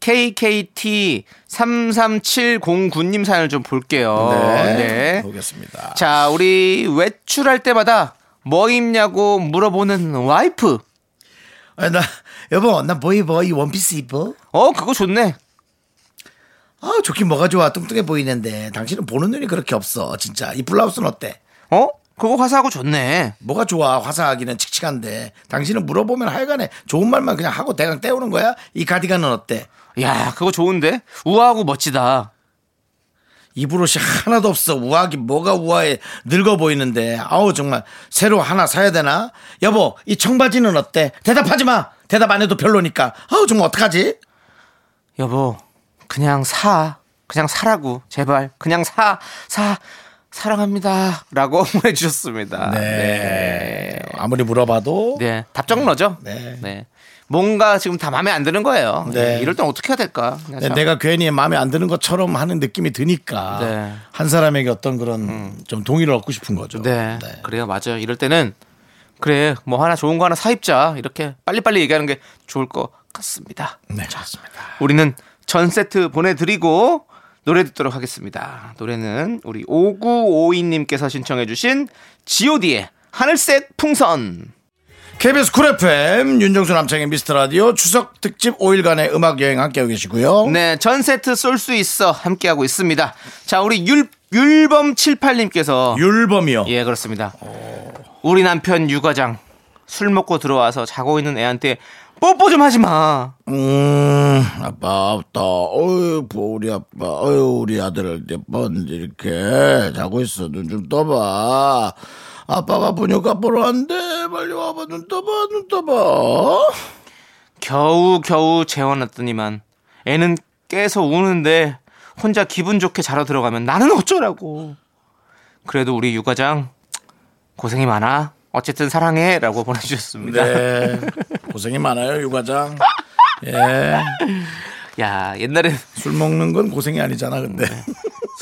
KKT33709님 사연을 좀 볼게요. 네. 보겠습니다. 자, 우리 외출할 때마다 뭐 입냐고 물어보는 와이프. 아, 나 여보 나 뭐 입어 이 원피스 입어? 어, 그거 좋네. 아 좋긴 뭐가 좋아 뚱뚱해 보이는데 당신은 보는 눈이 그렇게 없어 진짜 이 블라우스는 어때? 어? 그거 화사하고 좋네. 뭐가 좋아 화사하기는 칙칙한데 당신은 물어보면 하여간에 좋은 말만 그냥 하고 대강 때우는 거야 이 가디건은 어때? 야, 그거 좋은데? 우아하고 멋지다. 입으로이 하나도 없어 우아하기 뭐가 우아해 늙어 보이는데 아우 정말 새로 하나 사야 되나? 여보 이 청바지는 어때? 대답하지 마 대답 안 해도 별로니까 아우 정말 어떡하지? 여보, 그냥 사. 그냥 사라고. 제발. 그냥 사. 사. 사랑합니다. 라고 보내주셨습니다. 네. 아무리 물어봐도 네. 답정너죠? 네. 뭔가 지금 다 마음에 안 드는 거예요. 네. 이럴 땐 어떻게 해야 될까? 네, 참. 내가 괜히 마음에 안 드는 것처럼 하는 느낌이 드니까 네. 음. 한 사람에게 어떤 그런 좀 동의를 얻고 싶은 거죠. 네. 그래요. 맞아요. 이럴 때는 그래. 뭐 하나 좋은 거 하나 사입자. 이렇게 빨리빨리 얘기하는 게 좋을 것 같습니다. 네, 좋습니다. 우리는 전 세트 보내드리고 노래 듣도록 하겠습니다. 노래는 우리 5952님께서 신청해주신 god의 하늘색 풍선. KBS 쿨 FM 윤정수 남창희의 미스터 라디오 추석 특집 5일간의 음악 여행 함께하고 계시고요. 네, 전 세트 쏠 수 있어 함께하고 있습니다. 자, 우리 율, 율범 78님께서 율범이요. 예, 그렇습니다. 우리 남편 유과장 술 먹고 들어와서 자고 있는 애한테 뽀뽀 좀 하지 마. 음, 아빠 없다. 어유, 우리 아빠. 어유, 우리 아들 몇번 이렇게 자고 있어. 눈 좀 떠봐. 아빠가 분유가 보러 왔는데 빨리 와봐. 눈 떠봐. 눈 떠봐. 겨우 겨우 재워놨더니만 애는 깨서 우는데 혼자 기분 좋게 자러 들어가면 나는 어쩌라고. 그래도 우리 유과장 고생이 많아. 어쨌든 사랑해 라고 보내주셨습니다. 네. 고생이 많아요, 유과장. 예. 야 옛날에 술 먹는 건 고생이 아니잖아, 근데.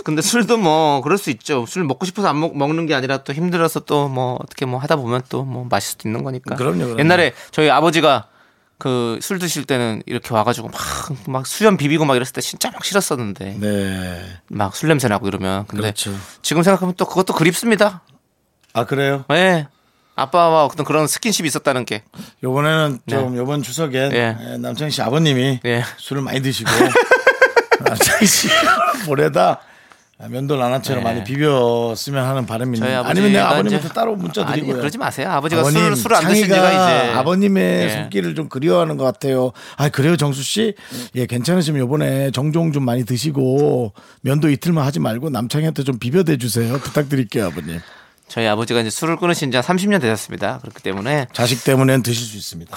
근데 술도 뭐 그럴 수 있죠. 술 먹고 싶어서 안 먹, 먹는 게 아니라 또 힘들어서 또 뭐 어떻게 뭐 하다 보면 또 뭐 마실 수도 있는 거니까. 그럼요, 그럼요. 옛날에 저희 아버지가 그 술 드실 때는 이렇게 와가지고 막 막 수염 비비고 막 이랬을 때 진짜 막 싫었었는데 네. 막 술 냄새 나고 이러면 근데 그렇죠. 지금 생각하면 또 그것도 그립습니다. 아 그래요? 예. 아빠와 어떤 그런 스킨십이 있었다는 게. 요번에는 좀 요번 추석에 예. 예, 남창희 씨 아버님이 예. 술을 많이 드시고 남창희 씨 볼에다 면도 나나처럼 네. 많이 비볐으면 하는 아버지가 아니면 이제- 아버님한테 따로 문자 아니, 드리고요. 그러지 마세요. 아버지가 아버님, 술술안 드신 지가 이제 아버님의 예. 손길을 좀 그리워하는 것 같아요. 아 그래요, 정수 씨? 예, 괜찮으시면 요번에 정종 좀 많이 드시고 면도 이틀만 하지 말고 남창희한테 좀 비벼대 주세요. 부탁드릴게요, 아버님. 저희 아버지가 이제 술을 끊으신 지 한 30년 되셨습니다. 그렇기 때문에 자식 때문엔 드실 수 있습니다.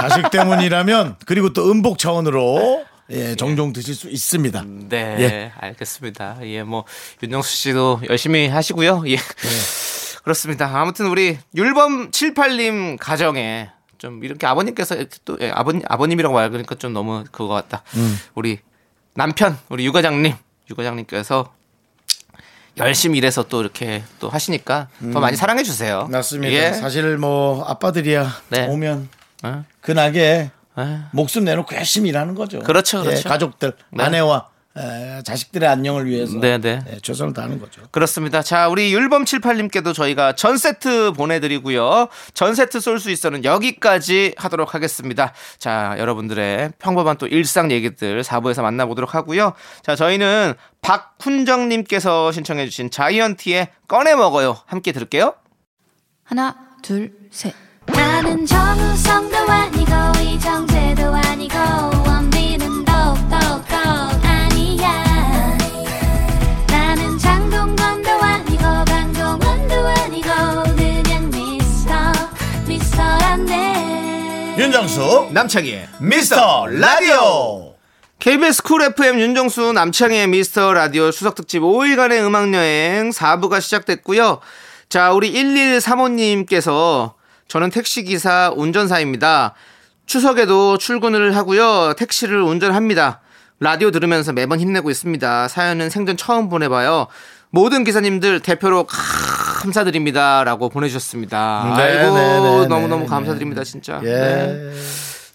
자식 때문이라면 그리고 또 음복 차원으로 예, 종종 드실 수 있습니다. 네, 예. 알겠습니다. 예, 뭐 윤정수 씨도 열심히 하시고요. 예. 그렇습니다. 아무튼 우리 율범 78님 가정에 좀 이렇게 아버님께서 또 예, 아버님 아버님이라고 말하니까 좀 너무 그거 같다. 음. 우리 남편 우리 유과장님 유과장님께서 열심히 일해서 또 이렇게 또 하시니까 더 많이 사랑해 주세요. 음. 맞습니다. 예. 사실 뭐 아빠들이야 네. 오면 어? 그 예. 목숨 내놓고 열심히 일하는 거죠. 그렇죠, 그렇죠. 예, 가족들, 네. 아내와 에, 자식들의 안녕을 위해서 네, 네. 예, 최선을 다하는 거죠. 그렇습니다. 자, 우리 율범 78님께도 저희가 전 세트 보내드리고요. 전 세트 쏠 수 있어는 여기까지 하도록 하겠습니다. 자, 여러분들의 평범한 또 일상 얘기들 4부에서 만나보도록 하고요. 자, 저희는 박훈정님께서 신청해주신 자이언티의 꺼내 먹어요. 함께 들을게요. 하나, 둘, 셋. 나는 정우성도 아니고 이정재도 아니고 원빈은 더욱더 아니야 나는 장동건도 아니고 강동원도 아니고 그냥 미스터 미스터란데 윤정수 남창희의 미스터 라디오. KBS 쿨 FM 윤정수 남창희의 미스터 라디오 추석 특집 5일간의 음악 여행 4부가 시작됐고요. 자, 우리 1135님께서 저는 택시기사 운전사입니다. 추석에도 출근을 하고요. 택시를 운전합니다. 라디오 들으면서 매번 힘내고 있습니다. 사연은 생전 처음 보내봐요. 모든 기사님들 대표로 감사드립니다. 라고 보내주셨습니다. 네, 아이고, 네, 네, 너무너무 네, 감사드립니다, 진짜. 예. 네.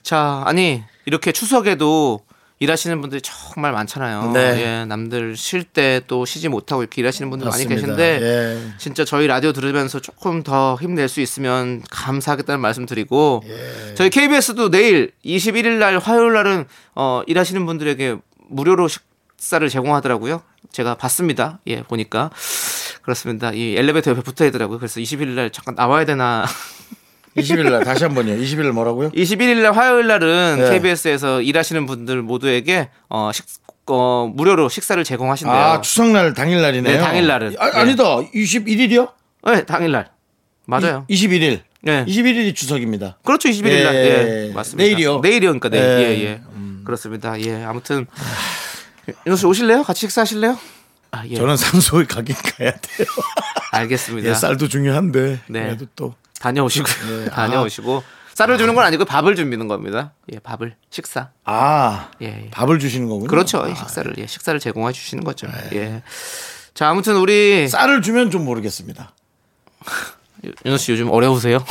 자, 아니 이렇게 추석에도 일하시는 분들이 정말 많잖아요. 네. 예, 남들 쉴 때 또 쉬지 못하고 이렇게 일하시는 분들 많이 맞습니다. 계신데 예. 진짜 저희 라디오 들으면서 조금 더 힘낼 수 있으면 감사하겠다는 말씀 드리고 예. 저희 KBS도 내일 21일 날 화요일 날은 어, 일하시는 분들에게 무료로 식사를 제공하더라고요. 제가 봤습니다. 예, 보니까 그렇습니다. 이 엘리베이터 옆에 붙어 있더라고요. 그래서 21일 날 잠깐 나와야 되나 20일 날 다시 한 번요. 20일 뭐라고요? 21일 날 화요일 날은 네. KBS에서 일하시는 분들 모두에게 어, 식, 어, 무료로 식사를 제공하신대요. 아 추석날 당일 날이네요. 네, 당일 날은. 아, 네. 아니다. 21일이요? 네, 당일 날. 맞아요. 21일. 네. 21일이 추석입니다. 그렇죠. 21일 날. 예, 예. 맞습니다. 내일이요? 내일이니까 내일. 예. 예, 예. 그렇습니다. 예. 아무튼 윤호 씨 오실래요? 같이 식사하실래요? 아, 예. 저는 상소에 가긴 가야 돼요. 알겠습니다. 예, 쌀도 중요한데. 네. 그래도 또 다녀오시고요. 네. 다녀오시고 쌀을 주는 건 아니고 밥을 주는 겁니다. 예, 밥을 식사. 아, 예, 예. 밥을 주시는 거군요. 그렇죠. 아, 이 식사를 예, 식사를 제공해 주시는 거죠. 예. 자, 아무튼 우리 쌀을 주면 좀 모르겠습니다. 윤호 씨 요즘 어려우세요?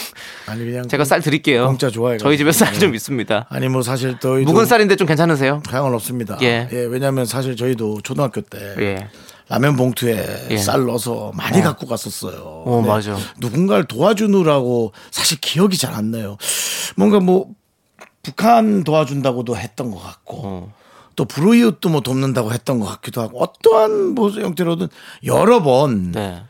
아니 그냥 제가 쌀 드릴게요. 공짜 좋아해가지고. 저희 집에 쌀 네. 좀 있습니다. 아니 뭐 사실 또 묵은 쌀인데 좀 괜찮으세요? 사용은 없습니다. 예. 예. 왜냐하면 사실 저희도 초등학교 때 예. 라면 봉투에 예. 쌀 넣어서 많이 갖고 갔었어요. 어, 네. 맞아. 누군가를 도와주느라고 사실 기억이 잘 안 나요. 뭔가 뭐 북한 도와준다고도 했던 것 같고 어. 또 불우이웃도 뭐 돕는다고 했던 것 같기도 하고 어떠한 뭐 형태로든 여러 번그 네.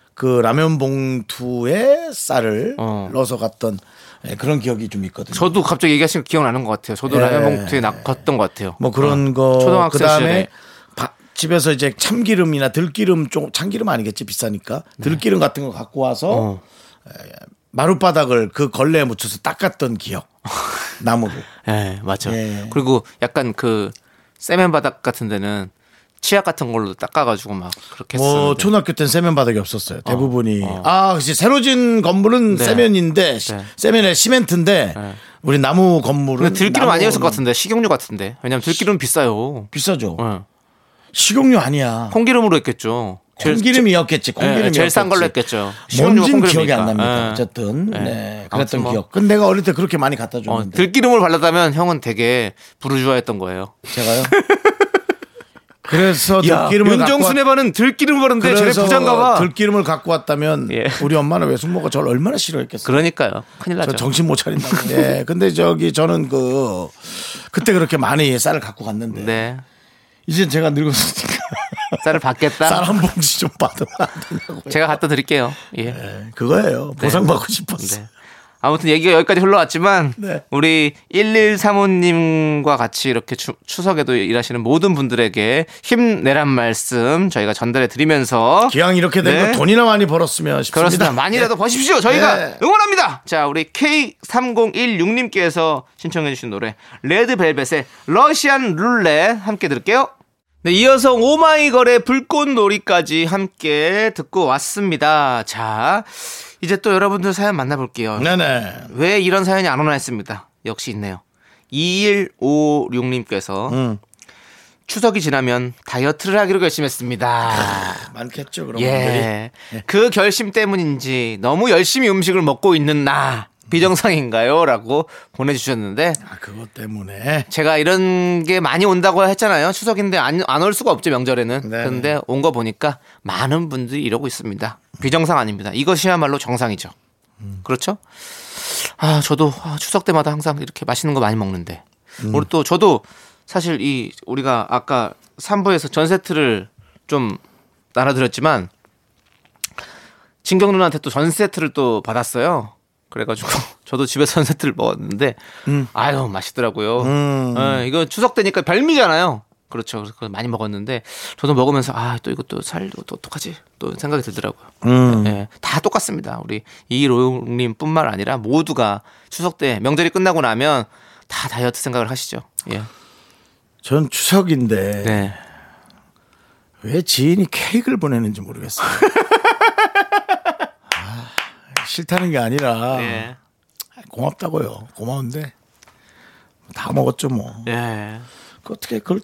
라면 봉투에 쌀을 어. 넣어서 갔던 예, 그런 기억이 좀 있거든요. 저도 갑자기 얘기하신 거 기억나는 것 같아요. 저도 예. 라면 봉투에 낚았던 것 같아요. 뭐 그런 어. 거 초등학생 그다음에 시절에. 바- 집에서 이제 참기름이나 들기름 좀 참기름 아니겠지 비싸니까 들기름 같은 거 갖고 와서 네. 어. 마룻바닥을 그 걸레에 묻혀서 닦았던 기억 나무로 예, 맞아. 예. 그리고 약간 그 세면 바닥 같은 데는 치약 같은 걸로 닦아가지고 막 그렇게 뭐 했었는데. 초등학교 때는 세면 바닥이 없었어요 대부분이 어. 아 그치 새로 진 건물은 네. 세면인데 시- 네. 세면에 시멘트인데 우리 나무 건물은 들기름 아니었을 것. 같은데 식용유 같은데 왜냐면 들기름 비싸요. 비싸죠 예. 식용유 아니야. 콩기름으로 했겠죠. 콩기름이었겠지. 콩기름이 예, 제일 싼 걸로 했겠죠. 뭔진. 기억이 안 납니다. 예. 어쨌든 예. 네, 아무튼 그랬던 뭐. 기억. 근데 내가 어릴 때 그렇게 많이 갖다 어, 줬는데 들기름을 발랐다면 형은 되게 부르주아했던 거예요. 제가요. 그래서 야, 들기름을 갖고 윤정수 왔- 내반은 들기름을 바르는데 쟤네 그래서 부장가 봐. 들기름을 갖고 왔다면 예. 우리 엄마는 외숙모가 저를 얼마나 싫어했겠어요. 그러니까요. 큰일 저 나죠. 정신 못 차린다고. 예. 근데 저기 저는 그 그때 그렇게 많이 쌀을 갖고 갔는데 네. 이제 제가 늙었으니까 쌀을 받겠다. 쌀 한 봉지 좀 받으면 안 되냐고. 제가 갖다 드릴게요. 예. 네, 그거예요. 보상받고 싶었어. 네. 아무튼 얘기가 여기까지 흘러왔지만 네. 우리 1135님과 같이 이렇게 추, 추석에도 일하시는 모든 분들에게 힘내란 말씀 저희가 전달해 드리면서 기왕 이렇게 된거 네. 돈이나 많이 벌었으면 싶습니다. 그렇습니다. 많이라도 버십시오. 저희가 네. 응원합니다. 자, 우리 K3016님께서 신청해 주신 노래 레드벨벳의 러시안 룰렛 함께 들을게요. 네, 이어서 오마이걸의 불꽃놀이까지 함께 듣고 왔습니다. 자, 이제 또 여러분들 사연 만나볼게요. 네네. 왜 이런 사연이 안 오나 했습니다. 역시 있네요. 2156님께서 음. 추석이 지나면 다이어트를 하기로 결심했습니다. 많겠죠. 그런 분들이. 예. 그 결심 때문인지 너무 열심히 음식을 먹고 있는 나 비정상인가요? 라고 보내주셨는데 아, 그것 때문에. 제가 이런 게 많이 온다고 했잖아요. 추석인데 안 올 수가 없죠, 명절에는. 네. 그런데 온 거 보니까 많은 분들이 이러고 있습니다. 비정상 아닙니다. 이것이야말로 정상이죠. 그렇죠? 아, 저도 아, 추석 때마다 항상 이렇게 맛있는 거 많이 먹는데. 우리 또 저도 사실 이 우리가 아까 3부에서 전 세트를 좀 나눠드렸지만 진경 누나한테 또 전 세트를 또 받았어요. 그래가지고 저도 집에서 전 세트를 먹었는데 아유 맛있더라고요. 음. 예, 이거 추석 때니까 별미잖아요. 그렇죠. 그래서 많이 먹었는데 저도 먹으면서 아 또 이것도 살도 또 어떡하지 또 생각이 들더라고요. 음. 예, 다 똑같습니다. 우리 이로님뿐만 아니라 모두가 추석 때 명절이 끝나고 나면 다 다이어트 생각을 하시죠. 예. 전 추석인데 네. 왜 지인이 케이크를 보내는지 모르겠어요. 아, 싫다는 게 아니라 예. 고맙다고요. 고마운데 다 먹었죠 뭐. 예. 그 어떻게 그걸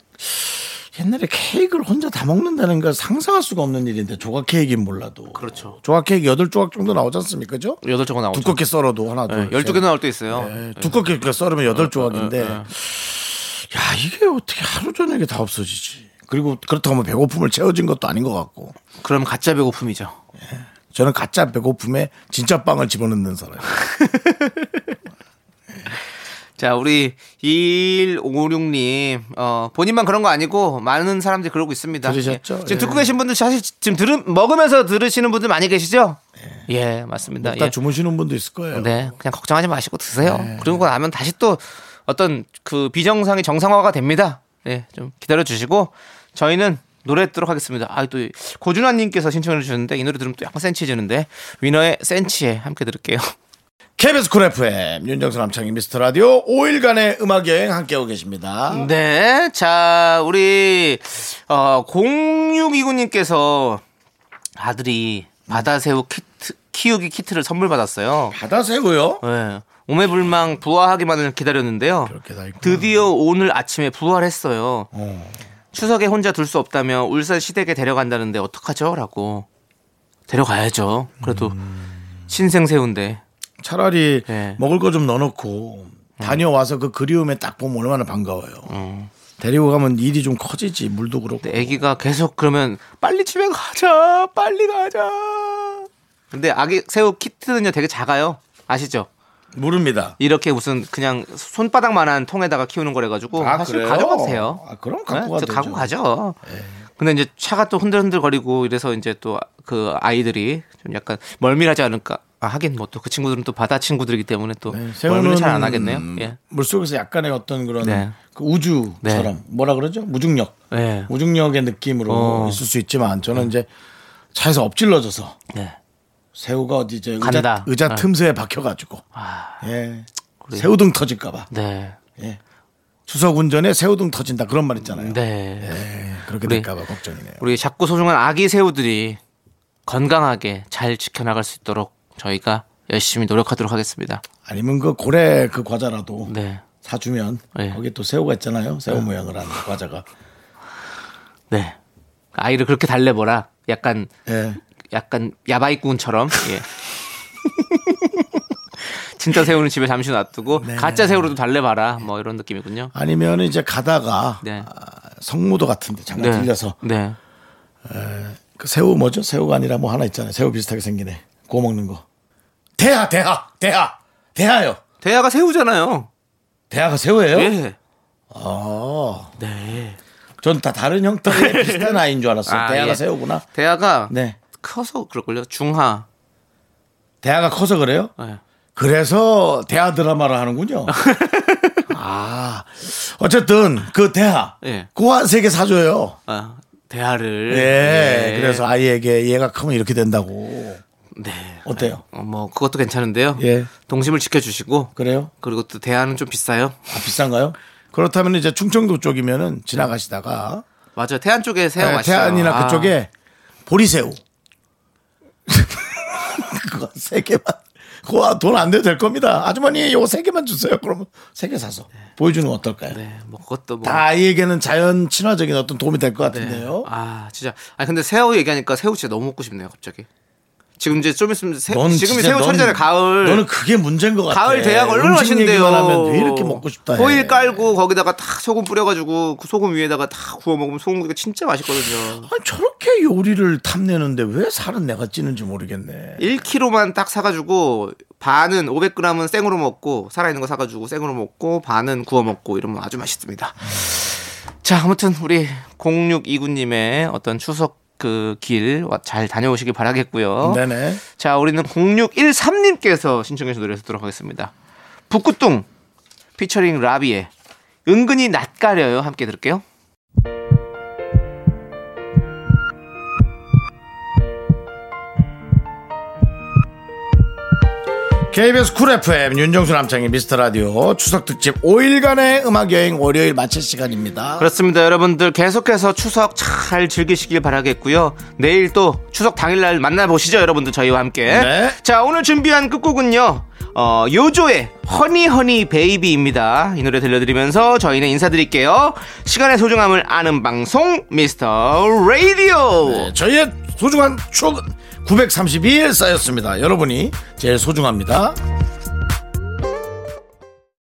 옛날에 케이크를 혼자 다 먹는다는 걸 상상할 수가 없는 일인데 조각 케이크는 몰라도 그렇죠. 조각 케이크 여덟 조각 정도 나오지 않습니까? 그죠? 여덟 조각 나오죠. 두껍게 썰어도 하나 둘 예, 12개 나올 때 있어요. 네, 두껍게 썰으면 여덟 조각인데 예, 예. 야 이게 어떻게 하루 저녁에 다 없어지지? 그리고 그렇다고 하면 배고픔을 채워진 것도 아닌 것 같고 그럼 가짜 배고픔이죠. 저는 가짜 배고픔에 진짜 빵을 집어넣는 사람. 자, 우리 2156님, 어, 본인만 그런 거 아니고 많은 사람들이 그러고 있습니다. 들으셨죠? 예. 지금 예. 듣고 계신 분들 사실 지금 들은, 먹으면서 들으시는 분들 많이 계시죠? 예, 맞습니다. 다 예. 주무시는 분도 있을 거예요. 네, 그냥 걱정하지 마시고 드세요. 그러고 나면 다시 또 어떤 그 비정상이 정상화가 됩니다. 예, 좀 기다려 주시고 저희는 노래 듣도록 하겠습니다. 아, 또 고준환님께서 신청해 주셨는데 이 노래 들으면 또 약간 센치해지는데 위너의 센치해 함께 들을게요. KBS 쿨 FM 윤정수 남창희 미스터 라디오 5일간의 음악 여행 함께하고 계십니다. 네, 자 우리 어, 0629님께서 아들이 바다새우 키트, 키우기 키트를 선물 받았어요. 바다새우요? 네, 오매불망 부화하기만을 기다렸는데요. 그렇게 다 있구나. 드디어 오늘 아침에 부활했어요. 어. 추석에 혼자 둘 수 없다며 울산 시댁에 데려간다는데 어떡하죠? 라고 데려가야죠. 그래도 음. 신생새우인데 차라리 네. 먹을 거 좀 넣어놓고 다녀와서 그 그리움에 딱 보면 얼마나 반가워요. 데리고 가면 일이 좀 커지지 물도 그렇고. 근데 아기가 계속 그러면 빨리 집에 가자 빨리 가자 근데 아기 새우 키트는요 되게 작아요 아시죠 모릅니다. 이렇게 무슨 그냥 손바닥만한 통에다가 키우는 거래가지고 아, 사실 그래요? 가져가도 돼요 아, 그럼 갖고 네, 가도 갖고 되죠. 가죠 근데 이제 차가 또 흔들흔들 거리고 이래서 이제 또 그 아이들이 좀 약간 멀밀하지 않을까 아, 하긴 뭐 또 그 친구들은 또 바다 친구들이기 때문에 또 네, 멀미를 잘안 하겠네요 예. 물속에서 약간의 어떤 그런 네. 그 우주처럼 네. 뭐라 그러죠? 무중력. 네. 무중력의 느낌으로 어. 있을 수 있지만 저는 이제 차에서 엎질러져서 네. 새우가 어디 이제 의자. 의자 아. 틈새에 박혀가지고 아, 예. 새우등 터질까봐 네. 예. 추석 운전에 새우등 터진다 그런 말 있잖아요. 네. 예, 그렇게 우리- 될까봐 걱정이네요. 우리 작고 소중한 아기 새우들이 건강하게 잘 지켜나갈 수 있도록 저희가 열심히 노력하도록 하겠습니다. 아니면 그 고래 그 과자라도 네. 사주면 네. 거기 또 새우가 있잖아요. 새우 모양을 하는 과자가 네. 아이를 그렇게 달래보라. 약간 예. 약간 야바이꾼처럼. 예. 진짜 새우는 집에 잠시 놔두고 네. 가짜 새우로도 달래봐라. 뭐 이런 느낌이군요. 아니면 이제 가다가 네. 아, 성무도 같은데 잠깐 네. 들려서 네. 그 새우 뭐죠? 새우가 아니라 뭐 하나 있잖아요. 새우 비슷하게 생기네. 구워 먹는 거. 대하, 대하, 대하, 대하요. 대야가 새우잖아요. 대하가 새우예요? 예. 아, 네. 전 다 다른 형태의 비슷한 아이인 줄 알았어요. 아, 대하가 예. 새우구나. 대야가 네. 커서 그럴걸요. 중하. 대하가 커서 그래요? 네. 그래서 대하 드라마를 하는군요. 아, 어쨌든 그 대하, 예. 그거 한세개 사줘요. 아, 대야를. 예, 예. 그래서 아이에게 얘가 크면 이렇게 된다고. 네. 어때요? 어, 뭐 그것도 괜찮은데요. 예. 동심을 지켜주시고 그래요? 그리고 또 대야는 좀 비싸요. 아, 비싼가요? 그렇다면 이제 충청도 쪽이면은 지나가시다가 맞아요. 태안 쪽에 새우 네, 맛있어요. 태안이나 아, 그쪽에 보리새우 그거 세 개만 그거 돈안 돼도 될 겁니다. 아주머니 요거 세 개만 주세요. 그러면 세 개 사서 보여주는 건 어떨까요? 네, 뭐 그것도 뭐. 다 아이에게는 자연 친화적인 어떤 도움이 될것 네. 같은데요. 아 진짜. 아 근데 새우 얘기하니까 새우 진짜 너무 먹고 싶네요. 갑자기. 지금 이제 좀 있으면 새, 넌 지금이 진짜 새우 넌- 철이잖아요. 가을. 너는 그게 문제인 것 같아. 가을 대학 얼마나 맛있는데요. 하면 왜 이렇게 먹고 싶다 해. 호일 깔고 거기다가 딱 소금 뿌려가지고 그 소금 위에다가 딱 구워 먹으면 소금구이가 진짜 맛있거든요. 아니, 저렇게 요리를 탐내는데 왜 살은 내가 찌는지 모르겠네. 1kg만 딱 사가지고 반은 500g은 생으로 먹고 살아있는 거 사가지고 생으로 먹고 반은 구워 먹고 이러면 아주 맛있습니다. 자 아무튼 우리 0629님의 어떤 추석 그 길 잘 다녀오시길 바라겠고요. 네네. 자 우리는 0613님께서 신청해 주신 노래 듣도록 하겠습니다. 북구뚱 피처링 라비의 은근히 낯가려요 함께 들을게요. KBS 쿨 FM 윤정수 남창희 미스터 라디오 추석 특집 5일간의 음악 여행 월요일 마칠 시간입니다. 그렇습니다. 여러분들 계속해서 추석 잘 즐기시길 바라겠고요. 내일 또 추석 당일날 만나보시죠. 여러분들 저희와 함께. 네. 자, 오늘 준비한 끝곡은요. 어, 요조의 허니 허니 베이비입니다. 이 노래 들려드리면서 저희는 인사드릴게요. 시간의 소중함을 아는 방송 미스터 라디오. 저희의 소중한 추억은 932일 쌓였습니다. 여러분이 제일 소중합니다.